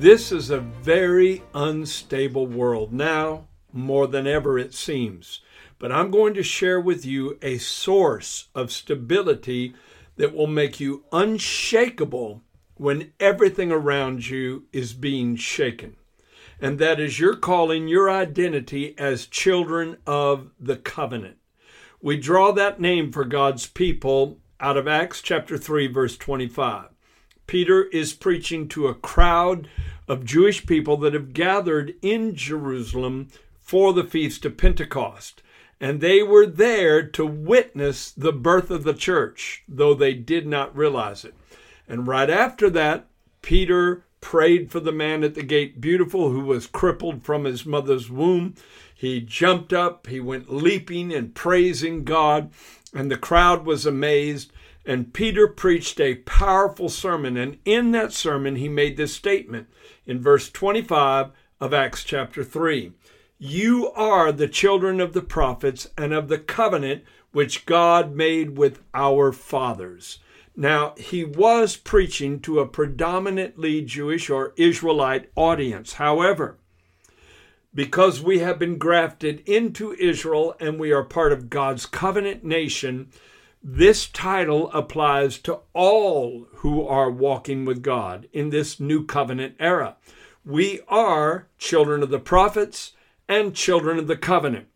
This is a very unstable world now, more than ever it seems. But I'm going to share with you a source of stability that will make you unshakable when everything around you is being shaken. And that is your calling your identity as children of the covenant. We draw that name for God's people out of Acts chapter 3, verse 25. Peter is preaching to a crowd of Jewish people that have gathered in Jerusalem for the feast of Pentecost. And they were there to witness the birth of the church, though they did not realize it. And right after that, Peter prayed for the man at the gate, beautiful, who was crippled from his mother's womb. He jumped up, he went leaping and praising God, and the crowd was amazed. And Peter preached a powerful sermon. And in that sermon, he made this statement in verse 25 of Acts chapter 3 You are the children of the prophets and of the covenant which God made with our fathers. Now, he was preaching to a predominantly Jewish or Israelite audience. However, because we have been grafted into Israel and we are part of God's covenant nation, this title applies to all who are walking with God in this new covenant era. We are children of the prophets and children of the covenant.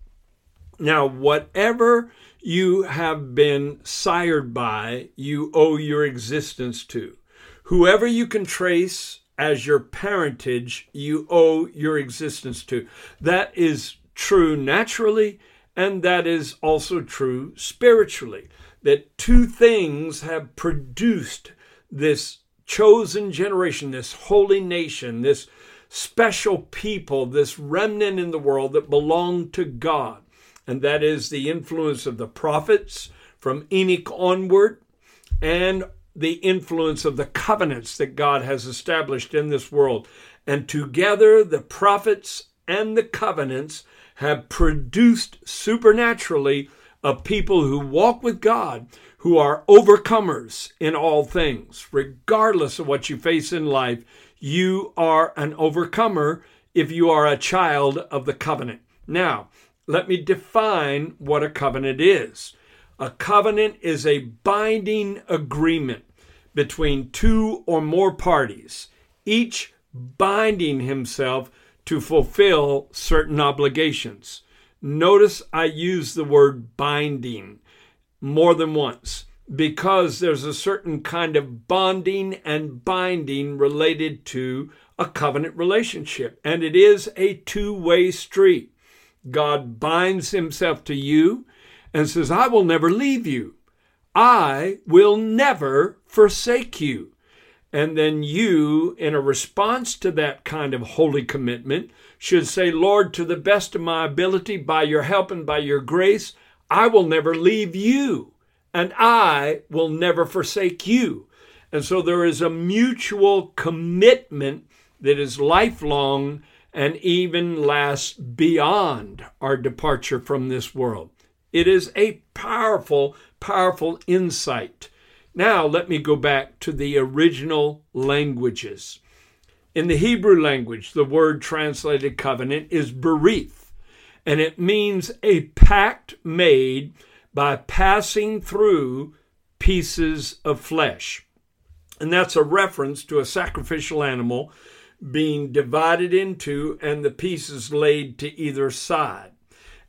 Now, whatever you have been sired by, you owe your existence to. Whoever you can trace as your parentage, you owe your existence to. That is true naturally, and that is also true spiritually that two things have produced this chosen generation, this holy nation, this special people, this remnant in the world that belong to God. And that is the influence of the prophets from Enoch onward and the influence of the covenants that God has established in this world. And together, the prophets and the covenants have produced supernaturally of people who walk with God, who are overcomers in all things. Regardless of what you face in life, you are an overcomer if you are a child of the covenant. Now, let me define what a covenant is. A covenant is a binding agreement between two or more parties, each binding himself to fulfill certain obligations. Notice I use the word binding more than once because there's a certain kind of bonding and binding related to a covenant relationship, and it is a two way street. God binds himself to you and says, I will never leave you. I will never forsake you. And then you, in a response to that kind of holy commitment, should say, Lord, to the best of my ability, by your help and by your grace, I will never leave you, and I will never forsake you. And so there is a mutual commitment that is lifelong and even lasts beyond our departure from this world. It is a powerful, powerful insight now, let me go back to the original languages. In the Hebrew language, the word translated covenant is berith, and it means a pact made by passing through pieces of flesh. And that's a reference to a sacrificial animal being divided into and the pieces laid to either side.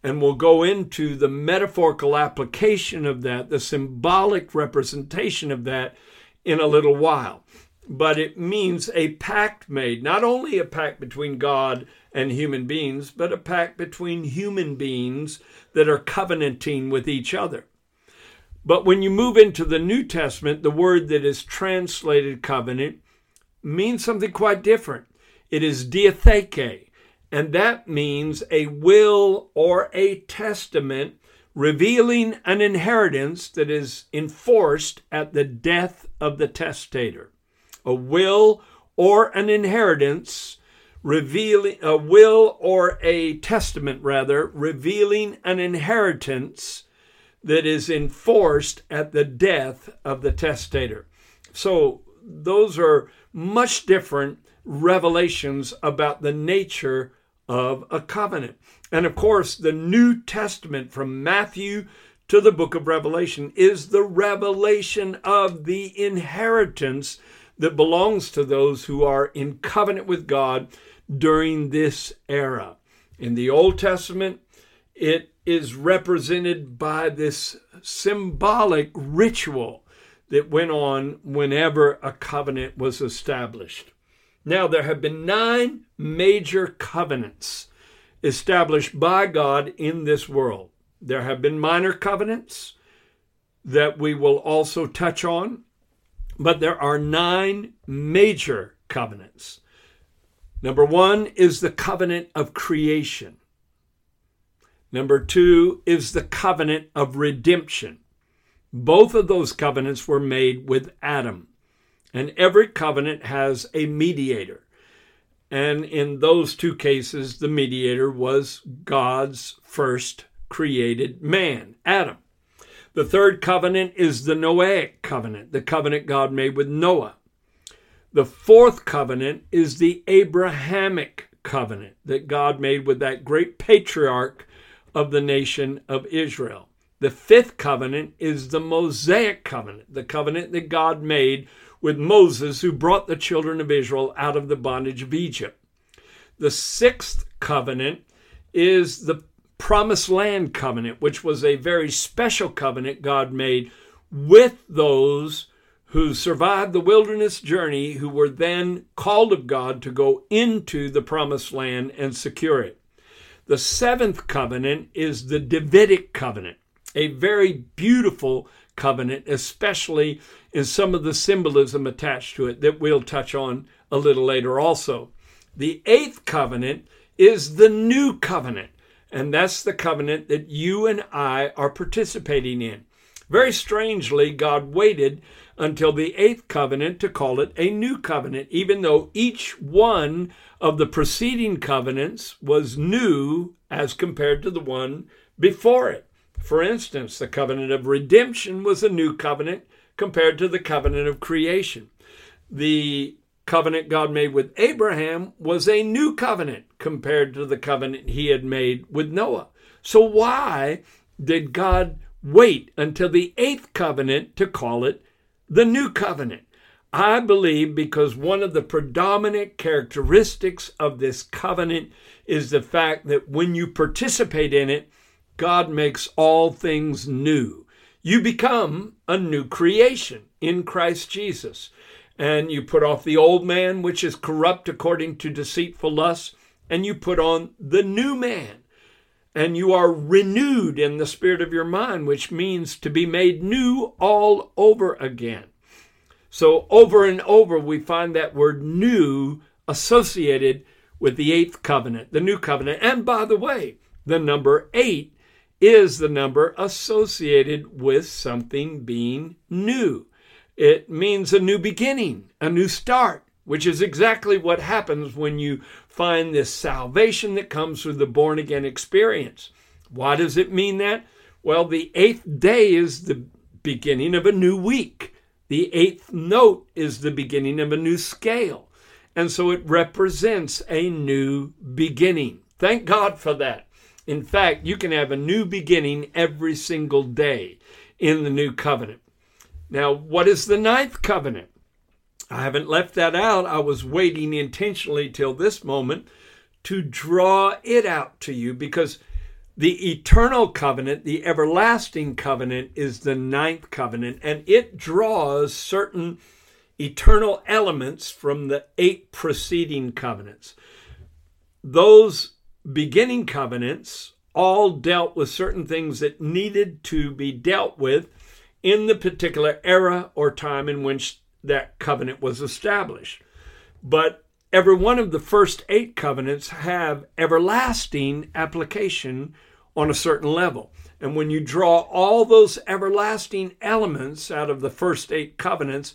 And we'll go into the metaphorical application of that, the symbolic representation of that in a little while. But it means a pact made, not only a pact between God and human beings, but a pact between human beings that are covenanting with each other. But when you move into the New Testament, the word that is translated covenant means something quite different. It is diatheke, and that means a will or a testament revealing an inheritance that is enforced at the death of the testator. A will or an inheritance revealing a will or a testament rather revealing an inheritance that is enforced at the death of the testator. So those are much different revelations about the nature of a covenant. And of course, the New Testament from Matthew to the book of Revelation is the revelation of the inheritance that belongs to those who are in covenant with God during this era. In the Old Testament, it is represented by this symbolic ritual that went on whenever a covenant was established. Now, there have been nine major covenants established by God in this world. There have been minor covenants that we will also touch on, but there are nine major covenants. Number one is the covenant of creation. Number two is the covenant of redemption. Both of those covenants were made with Adam. And every covenant has a mediator. And in those two cases, the mediator was God's first created man, Adam. The third covenant is the Noahic covenant, the covenant God made with Noah. The fourth covenant is the Abrahamic covenant that God made with that great patriarch of the nation of Israel. The fifth covenant is the Mosaic covenant, the covenant that God made with Moses, who brought the children of Israel out of the bondage of Egypt. The sixth covenant is the promised land covenant, which was a very special covenant God made with those who survived the wilderness journey, who were then called of God to go into the promised land and secure it. The seventh covenant is the Davidic covenant, a very beautiful covenant, especially in some of the symbolism attached to it that we'll touch on a little later also. The eighth covenant is the new covenant, and that's the covenant that you and I are participating in. Very strangely, God waited until the eighth covenant to call it a new covenant, even though each one of the preceding covenants was new as compared to the one before it. For instance, the covenant of redemption was a new covenant compared to the covenant of creation. The covenant God made with Abraham was a new covenant compared to the covenant he had made with Noah. So, why did God wait until the eighth covenant to call it the new covenant. I believe because one of the predominant characteristics of this covenant is the fact that when you participate in it, God makes all things new. You become a new creation in Christ Jesus. And you put off the old man, which is corrupt according to deceitful lusts, and you put on the new man. And you are renewed in the spirit of your mind, which means to be made new all over again. So, over and over, we find that word new associated with the eighth covenant, the new covenant. And by the way, the number eight is the number associated with something being new. It means a new beginning, a new start, which is exactly what happens when you find this salvation that comes through the born again experience. Why does it mean that? Well, the eighth day is the beginning of a new week. The eighth note is the beginning of a new scale. And so it represents a new beginning. Thank God for that. In fact, you can have a new beginning every single day in the new covenant. Now, what is the ninth covenant? I haven't left that out. I was waiting intentionally till this moment to draw it out to you because the eternal covenant, the everlasting covenant, is the ninth covenant, and it draws certain eternal elements from the eight preceding covenants. Those beginning covenants all dealt with certain things that needed to be dealt with in the particular era or time in which that covenant was established. But every one of the first eight covenants have everlasting application on a certain level. And when you draw all those everlasting elements out of the first eight covenants,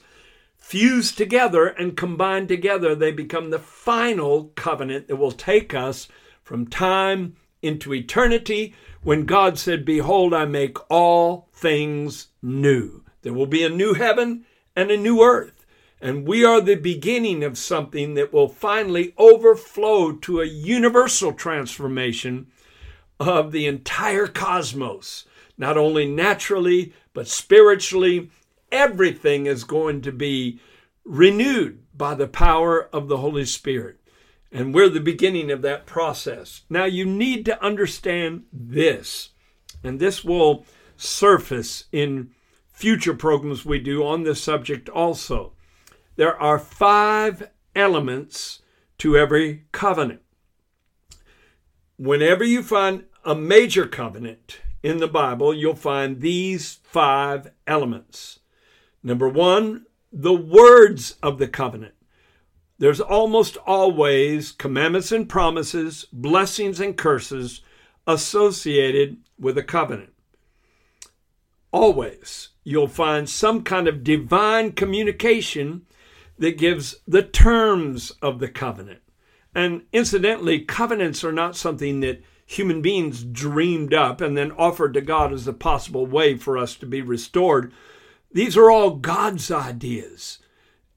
fused together and combined together, they become the final covenant that will take us from time into eternity when God said, Behold, I make all things new. There will be a new heaven and a new earth. And we are the beginning of something that will finally overflow to a universal transformation of the entire cosmos, not only naturally, but spiritually. Everything is going to be renewed by the power of the Holy Spirit. And we're the beginning of that process. Now, you need to understand this, and this will surface in future programs we do on this subject also. There are five elements to every covenant. Whenever you find a major covenant in the Bible, you'll find these five elements. Number one, the words of the covenant. There's almost always commandments and promises, blessings and curses associated with a covenant. Always, you'll find some kind of divine communication that gives the terms of the covenant. And incidentally, covenants are not something that human beings dreamed up and then offered to God as a possible way for us to be restored. These are all God's ideas.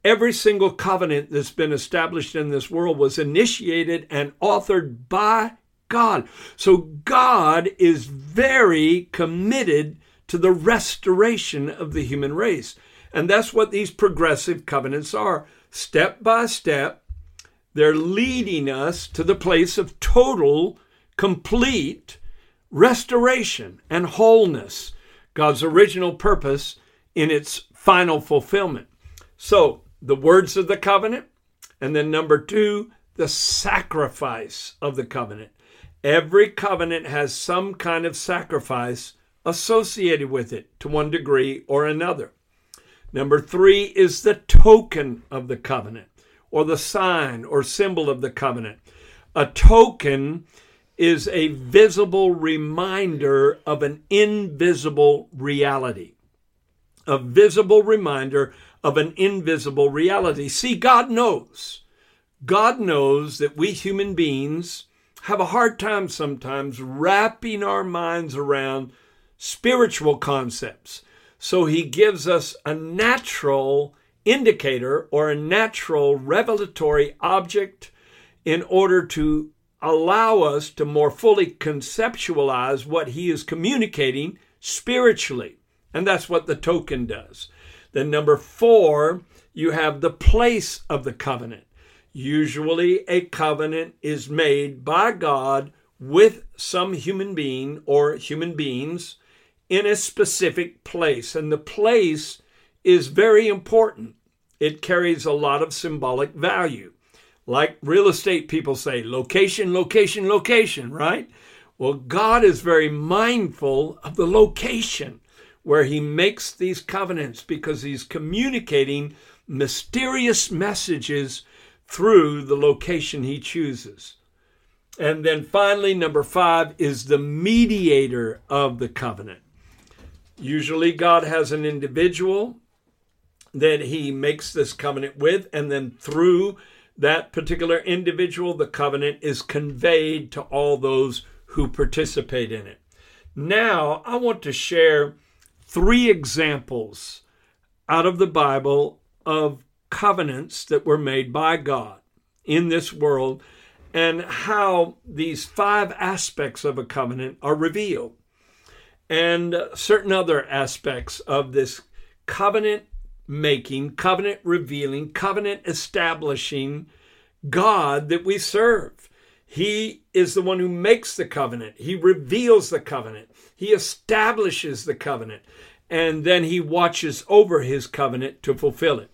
Every single covenant that's been established in this world was initiated and authored by God. So God is very committed to the restoration of the human race. And that's what these progressive covenants are. Step by step, they're leading us to the place of total, complete restoration and wholeness, God's original purpose in its final fulfillment. So, the words of the covenant, and then number two, the sacrifice of the covenant. Every covenant has some kind of sacrifice associated with it to one degree or another. Number three is the token of the covenant, or the sign or symbol of the covenant. A token is a visible reminder of an invisible reality. A visible reminder of an invisible reality. See, God knows. God knows that we human beings have a hard time sometimes wrapping our minds around spiritual concepts. So he gives us a natural indicator or a natural revelatory object in order to allow us to more fully conceptualize what he is communicating spiritually. And that's what the token does. Then, number four, you have the place of the covenant. Usually, a covenant is made by God with some human being or human beings in a specific place. And the place is very important, it carries a lot of symbolic value. Like real estate people say, location, location, location, right? Well, God is very mindful of the location where he makes these covenants because he's communicating mysterious messages through the location he chooses. And then finally, number five is the mediator of the covenant. Usually, God has an individual that he makes this covenant with, and then through that particular individual, the covenant is conveyed to all those who participate in it. Now, I want to share three examples out of the Bible of covenants that were made by God in this world and how these five aspects of a covenant are revealed and uh, certain other aspects of this covenant making, covenant revealing, covenant establishing God that we serve. He is the one who makes the covenant. He reveals the covenant. He establishes the covenant. And then he watches over his covenant to fulfill it.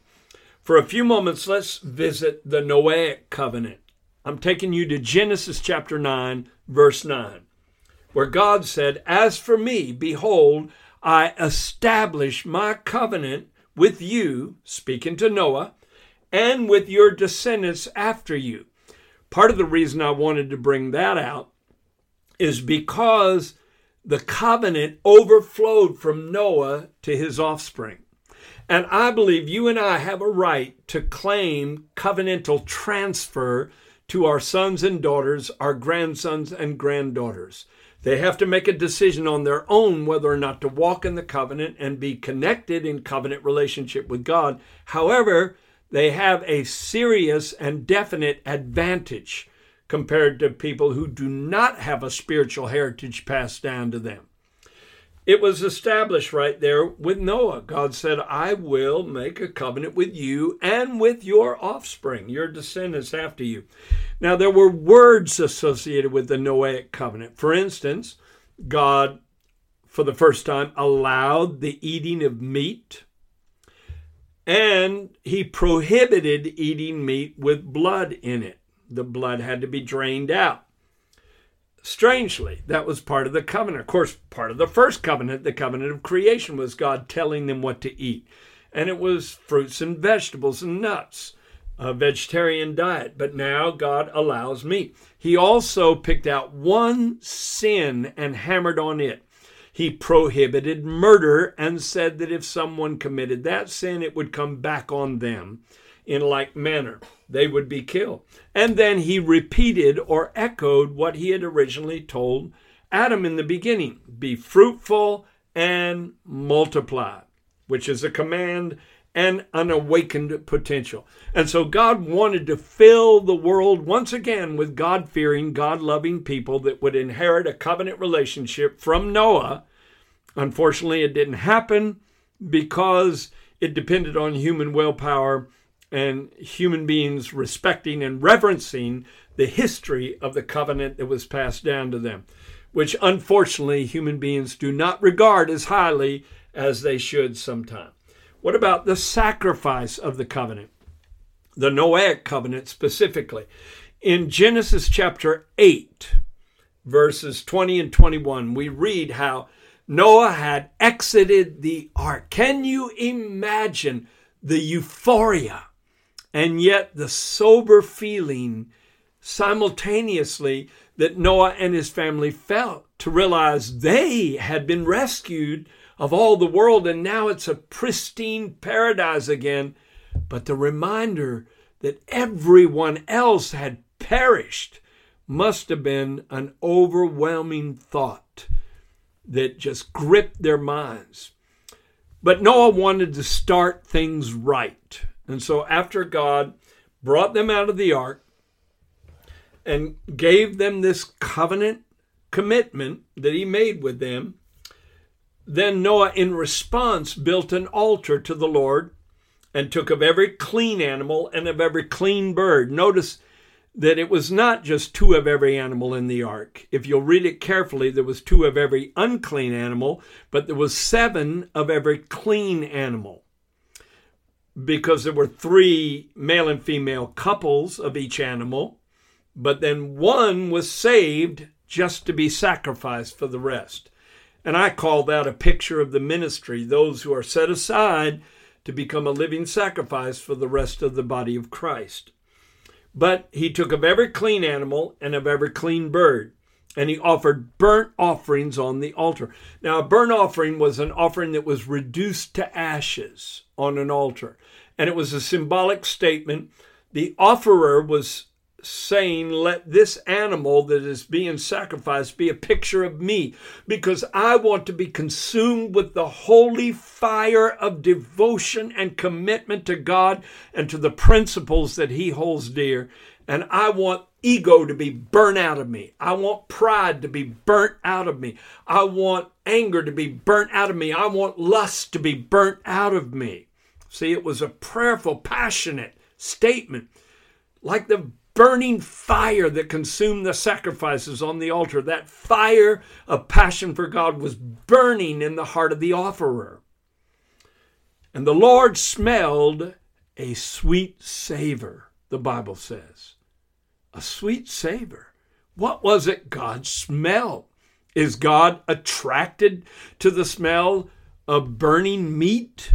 For a few moments, let's visit the Noahic covenant. I'm taking you to Genesis chapter 9, verse 9, where God said, As for me, behold, I establish my covenant with you, speaking to Noah, and with your descendants after you. Part of the reason I wanted to bring that out is because the covenant overflowed from Noah to his offspring. And I believe you and I have a right to claim covenantal transfer to our sons and daughters, our grandsons and granddaughters. They have to make a decision on their own whether or not to walk in the covenant and be connected in covenant relationship with God. However, they have a serious and definite advantage compared to people who do not have a spiritual heritage passed down to them. It was established right there with Noah. God said, I will make a covenant with you and with your offspring, your descendants after you. Now, there were words associated with the Noahic covenant. For instance, God, for the first time, allowed the eating of meat, and he prohibited eating meat with blood in it. The blood had to be drained out. Strangely, that was part of the covenant. Of course, part of the first covenant, the covenant of creation, was God telling them what to eat. And it was fruits and vegetables and nuts, a vegetarian diet. But now God allows meat. He also picked out one sin and hammered on it. He prohibited murder and said that if someone committed that sin, it would come back on them in like manner. They would be killed. And then he repeated or echoed what he had originally told Adam in the beginning be fruitful and multiply, which is a command and an awakened potential. And so God wanted to fill the world once again with God fearing, God loving people that would inherit a covenant relationship from Noah. Unfortunately, it didn't happen because it depended on human willpower and human beings respecting and reverencing the history of the covenant that was passed down to them, which unfortunately human beings do not regard as highly as they should sometimes. What about the sacrifice of the covenant? The Noahic covenant specifically. In Genesis chapter 8, verses 20 and 21, we read how Noah had exited the ark. Can you imagine the euphoria and yet the sober feeling simultaneously that Noah and his family felt to realize they had been rescued of all the world and now it's a pristine paradise again. But the reminder that everyone else had perished must have been an overwhelming thought that just gripped their minds. But Noah wanted to start things right. And so after God brought them out of the ark and gave them this covenant commitment that he made with them, then Noah, in response, built an altar to the Lord and took of every clean animal and of every clean bird. Notice that it was not just two of every animal in the ark. If you'll read it carefully, there was two of every unclean animal, but there was seven of every clean animal because there were three male and female couples of each animal, but then one was saved just to be sacrificed for the rest. And I call that a picture of the ministry, those who are set aside to become a living sacrifice for the rest of the body of Christ. But he took of every clean animal and of every clean bird and he offered burnt offerings on the altar. Now, a burnt offering was an offering that was reduced to ashes on an altar, and it was a symbolic statement. The offerer was saying, Let this animal that is being sacrificed be a picture of me, because I want to be consumed with the holy fire of devotion and commitment to God and to the principles that He holds dear. And I want ego to be burnt out of me. I want pride to be burnt out of me. I want anger to be burnt out of me. I want lust to be burnt out of me. See, it was a prayerful, passionate statement, like the burning fire that consumed the sacrifices on the altar. That fire of passion for God was burning in the heart of the offerer. And the Lord smelled a sweet savor, the Bible says a sweet savor. What was it God smelled? Is God attracted to the smell of burning meat?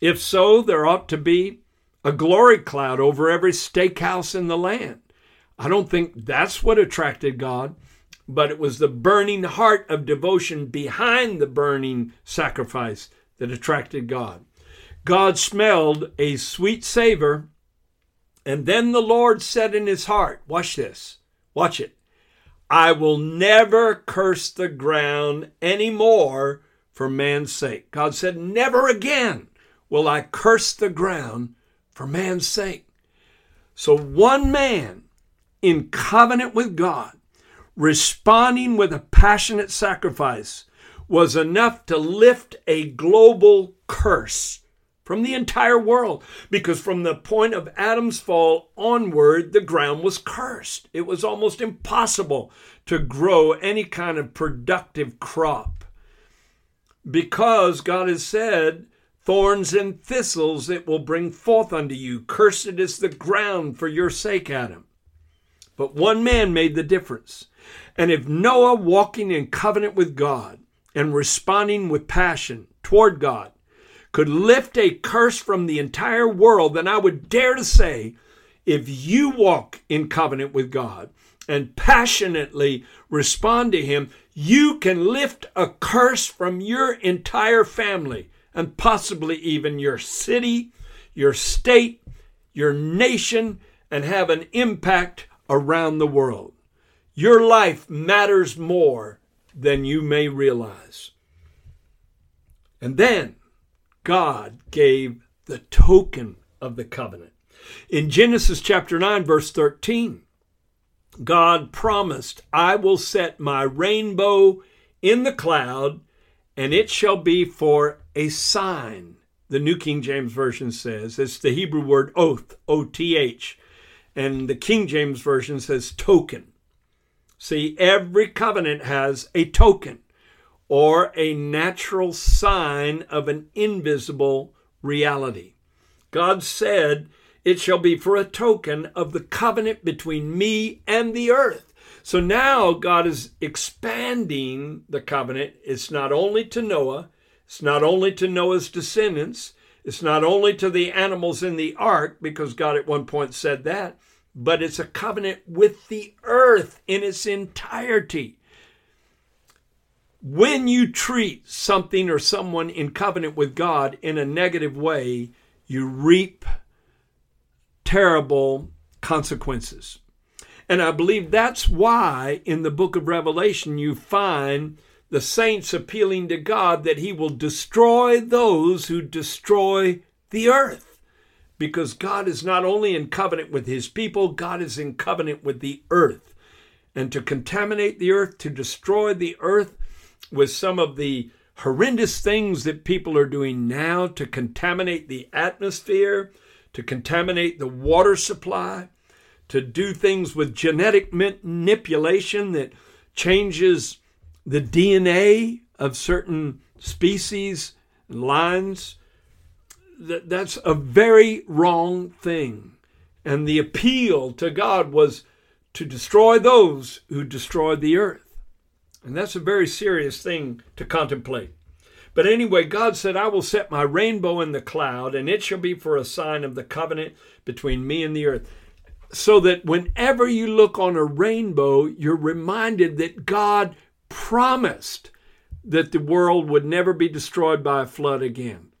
If so, there ought to be a glory cloud over every steakhouse in the land. I don't think that's what attracted God, but it was the burning heart of devotion behind the burning sacrifice that attracted God. God smelled a sweet savor, and then the Lord said in his heart, Watch this, watch it. I will never curse the ground anymore for man's sake. God said, Never again will I curse the ground for man's sake. So one man in covenant with God, responding with a passionate sacrifice, was enough to lift a global curse from the entire world because from the point of Adam's fall onward, the ground was cursed. It was almost impossible to grow any kind of productive crop because God has said, Thorns and thistles it will bring forth unto you. Cursed is the ground for your sake, Adam. But one man made the difference. And if Noah, walking in covenant with God and responding with passion toward God, could lift a curse from the entire world, then I would dare to say, if you walk in covenant with God and passionately respond to Him, you can lift a curse from your entire family and possibly even your city, your state, your nation, and have an impact around the world. Your life matters more than you may realize. And then God gave the token of the covenant. In Genesis chapter 9, verse 13, God promised, I will set my rainbow in the cloud, and it shall be for a sign. The New King James Version says it's the Hebrew word oath, O T H, and the King James Version says token. See, every covenant has a token or a natural sign of an invisible reality. God said, It shall be for a token of the covenant between me and the earth. So now God is expanding the covenant. It's not only to Noah, it's not only to Noah's descendants, it's not only to the animals in the ark, because God at one point said that, but it's a covenant with the earth in its entirety. When you treat something or someone in covenant with God in a negative way, you reap terrible consequences. And I believe that's why in the book of Revelation you find the saints appealing to God that He will destroy those who destroy the earth. Because God is not only in covenant with His people, God is in covenant with the earth. And to contaminate the earth, to destroy the earth with some of the horrendous things that people are doing now to contaminate the atmosphere, to contaminate the water supply, to do things with genetic manipulation that changes the DNA of certain species and lines. That, that's a very wrong thing. And the appeal to God was to destroy those who destroyed the earth. And that's a very serious thing to contemplate. But anyway, God said, I will set my rainbow in the cloud, and it shall be for a sign of the covenant between me and the earth. So that whenever you look on a rainbow, you're reminded that God promised that the world would never be destroyed by a flood again.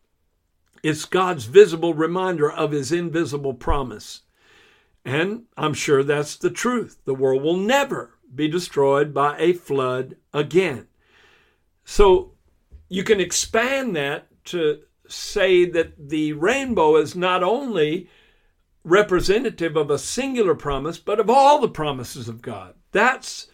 It's God's visible reminder of his invisible promise. And I'm sure that's the truth. The world will never be destroyed by a flood again. So you can expand that to say that the rainbow is not only representative of a singular promise, but of all the promises of God. That's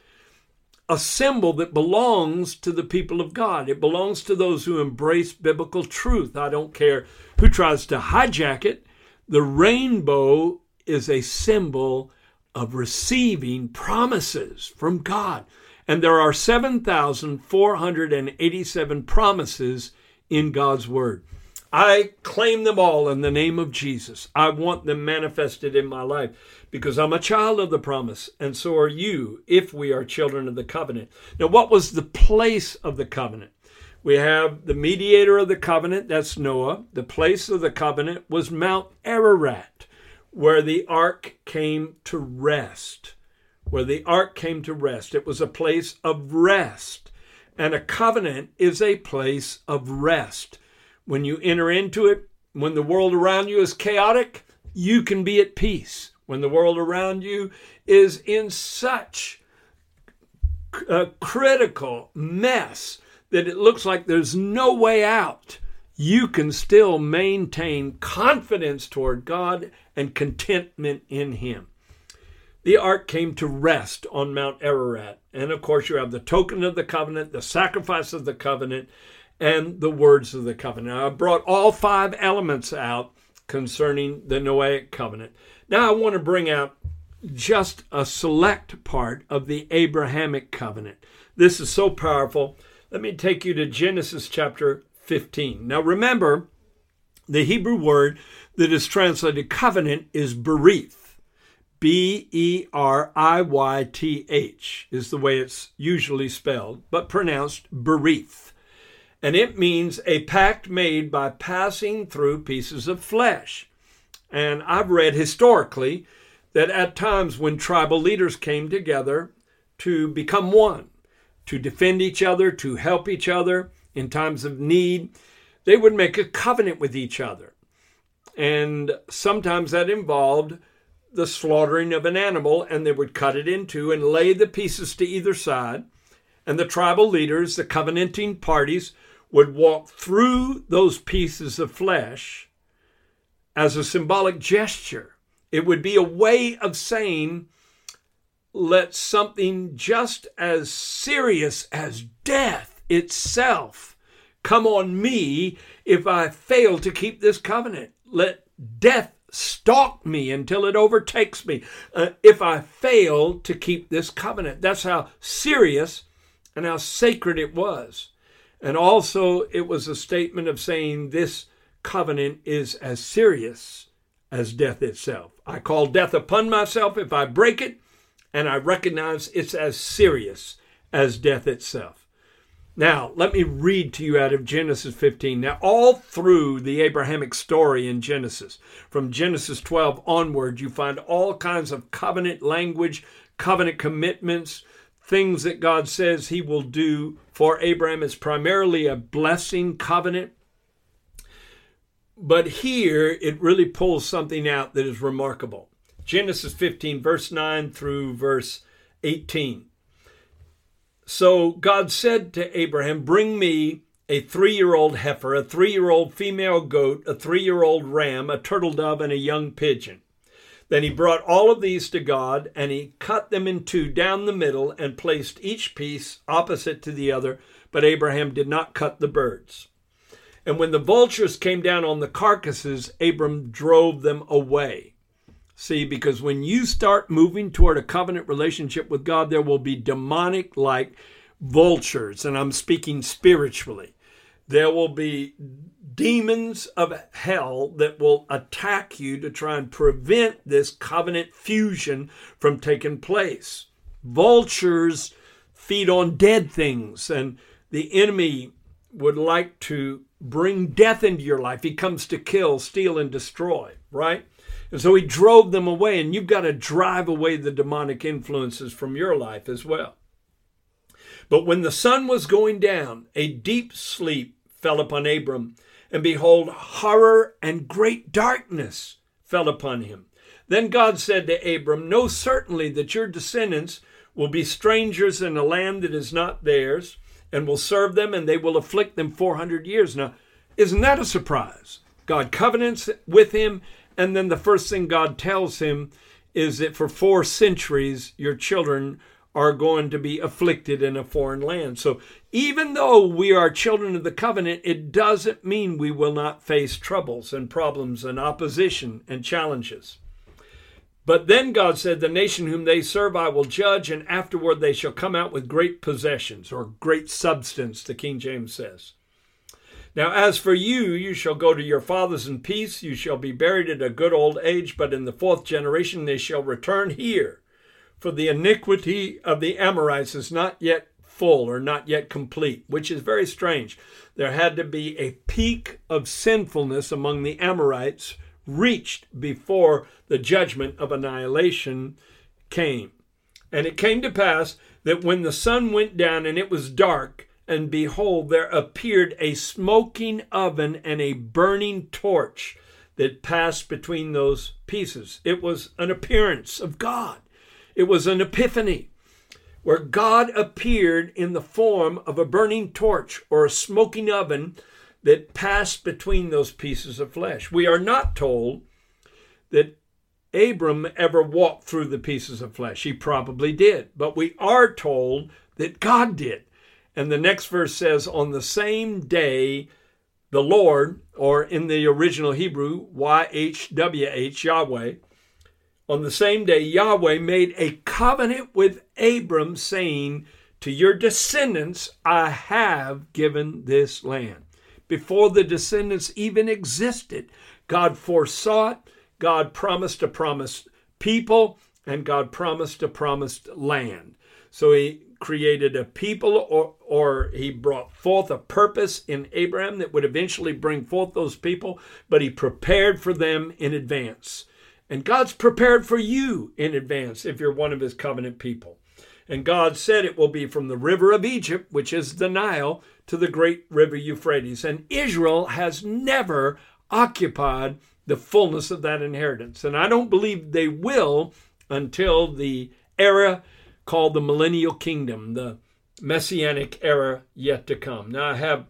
a symbol that belongs to the people of God. It belongs to those who embrace biblical truth. I don't care who tries to hijack it. The rainbow is a symbol of receiving promises from God. And there are 7,487 promises in God's Word. I claim them all in the name of Jesus. I want them manifested in my life because I'm a child of the promise, and so are you if we are children of the covenant. Now, what was the place of the covenant? We have the mediator of the covenant, that's Noah. The place of the covenant was Mount Ararat, where the ark came to rest. Where the ark came to rest. It was a place of rest. And a covenant is a place of rest. When you enter into it, when the world around you is chaotic, you can be at peace. When the world around you is in such a critical mess that it looks like there's no way out, you can still maintain confidence toward God and contentment in Him. The ark came to rest on Mount Ararat. And of course, you have the token of the covenant, the sacrifice of the covenant, and the words of the covenant. I brought all five elements out concerning the Noahic covenant. Now I want to bring out just a select part of the Abrahamic covenant. This is so powerful. Let me take you to Genesis chapter 15. Now remember, the Hebrew word that is translated covenant is berith. B E R I Y T H is the way it's usually spelled, but pronounced berith. And it means a pact made by passing through pieces of flesh. And I've read historically that at times when tribal leaders came together to become one, to defend each other, to help each other in times of need. They would make a covenant with each other. And sometimes that involved the slaughtering of an animal, and they would cut it into and lay the pieces to either side. And the tribal leaders, the covenanting parties, would walk through those pieces of flesh as a symbolic gesture. It would be a way of saying, let something just as serious as death itself come on me if I fail to keep this covenant. Let death stalk me until it overtakes me uh, if I fail to keep this covenant. That's how serious and how sacred it was. And also, it was a statement of saying this covenant is as serious as death itself. I call death upon myself if I break it and I recognize it's as serious as death itself. Now, let me read to you out of Genesis 15. Now, all through the Abrahamic story in Genesis, from Genesis 12 onward, you find all kinds of covenant language, covenant commitments, things that God says He will do for Abraham. It's primarily a blessing covenant. But here, it really pulls something out that is remarkable. Genesis 15, verse 9 through verse 18. So God said to Abraham, Bring me a three year old heifer, a three year old female goat, a three year old ram, a turtle dove, and a young pigeon. Then he brought all of these to God, and he cut them in two down the middle and placed each piece opposite to the other, but Abraham did not cut the birds. And when the vultures came down on the carcasses, Abram drove them away. See, because when you start moving toward a covenant relationship with God, there will be demonic like vultures, and I'm speaking spiritually. There will be demons of hell that will attack you to try and prevent this covenant fusion from taking place. Vultures feed on dead things, and the enemy would like to bring death into your life. He comes to kill, steal, and destroy, right? And so he drove them away, and you've got to drive away the demonic influences from your life as well. But when the sun was going down, a deep sleep fell upon Abram, and behold, horror and great darkness fell upon him. Then God said to Abram, Know certainly that your descendants will be strangers in a land that is not theirs, and will serve them, and they will afflict them 400 years. Now, isn't that a surprise? God covenants with him, and then the first thing God tells him is that for four centuries, your children are going to be afflicted in a foreign land. So even though we are children of the covenant, it doesn't mean we will not face troubles and problems and opposition and challenges. But then God said, The nation whom they serve I will judge, and afterward they shall come out with great possessions, or great substance, the King James says. Now, as for you, you shall go to your fathers in peace. You shall be buried at a good old age, but in the fourth generation they shall return here. For the iniquity of the Amorites is not yet full or not yet complete, which is very strange. There had to be a peak of sinfulness among the Amorites reached before the judgment of annihilation came. And it came to pass that when the sun went down and it was dark, and behold, there appeared a smoking oven and a burning torch that passed between those pieces. It was an appearance of God, it was an epiphany where God appeared in the form of a burning torch or a smoking oven that passed between those pieces of flesh. We are not told that Abram ever walked through the pieces of flesh. He probably did, but we are told that God did. And the next verse says, On the same day, the Lord, or in the original Hebrew, YHWH, Yahweh, on the same day, Yahweh made a covenant with Abram, saying, To your descendants I have given this land. Before the descendants even existed, God foresaw it, God promised a promised people, and God promised a promised land. So he created a people or, or he brought forth a purpose in Abraham that would eventually bring forth those people, but he prepared for them in advance. And God's prepared for you in advance if you're one of his covenant people. And God said it will be from the river of Egypt, which is the Nile, to the great river Euphrates. And Israel has never occupied the fullness of that inheritance. And I don't believe they will until the era called the millennial kingdom, the messianic era yet to come. Now, I have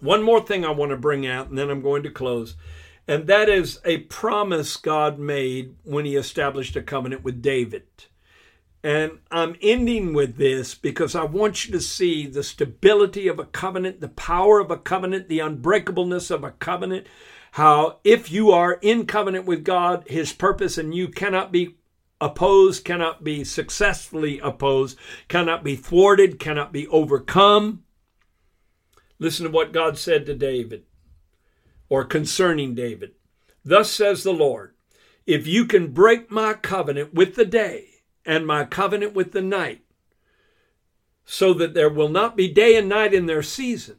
one more thing I want to bring out, and then I'm going to close. And that is a promise God made when he established a covenant with David. And I'm ending with this because I want you to see the stability of a covenant, the power of a covenant, the unbreakableness of a covenant. How, if you are in covenant with God, his purpose, and you cannot be opposed, cannot be successfully opposed, cannot be thwarted, cannot be overcome. Listen to what God said to David or concerning David. Thus says the Lord If you can break my covenant with the day and my covenant with the night, so that there will not be day and night in their season,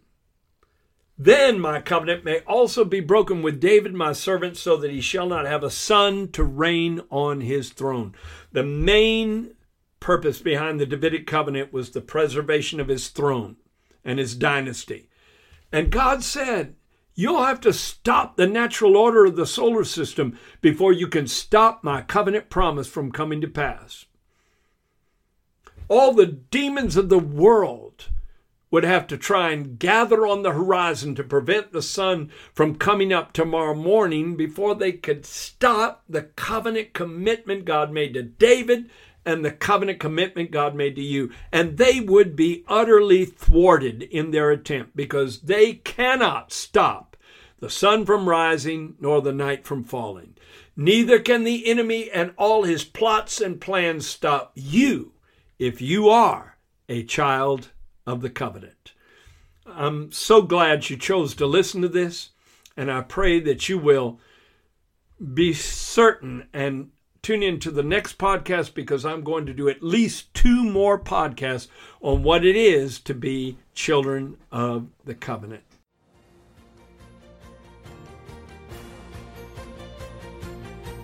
then my covenant may also be broken with David my servant, so that he shall not have a son to reign on his throne. The main purpose behind the Davidic covenant was the preservation of his throne and his dynasty. And God said, You'll have to stop the natural order of the solar system before you can stop my covenant promise from coming to pass. All the demons of the world would have to try and gather on the horizon to prevent the sun from coming up tomorrow morning before they could stop the covenant commitment God made to David and the covenant commitment God made to you. And they would be utterly thwarted in their attempt because they cannot stop the sun from rising nor the night from falling. Neither can the enemy and all his plots and plans stop you if you are a child of the covenant. I'm so glad you chose to listen to this, and I pray that you will be certain and tune in to the next podcast because I'm going to do at least two more podcasts on what it is to be children of the covenant.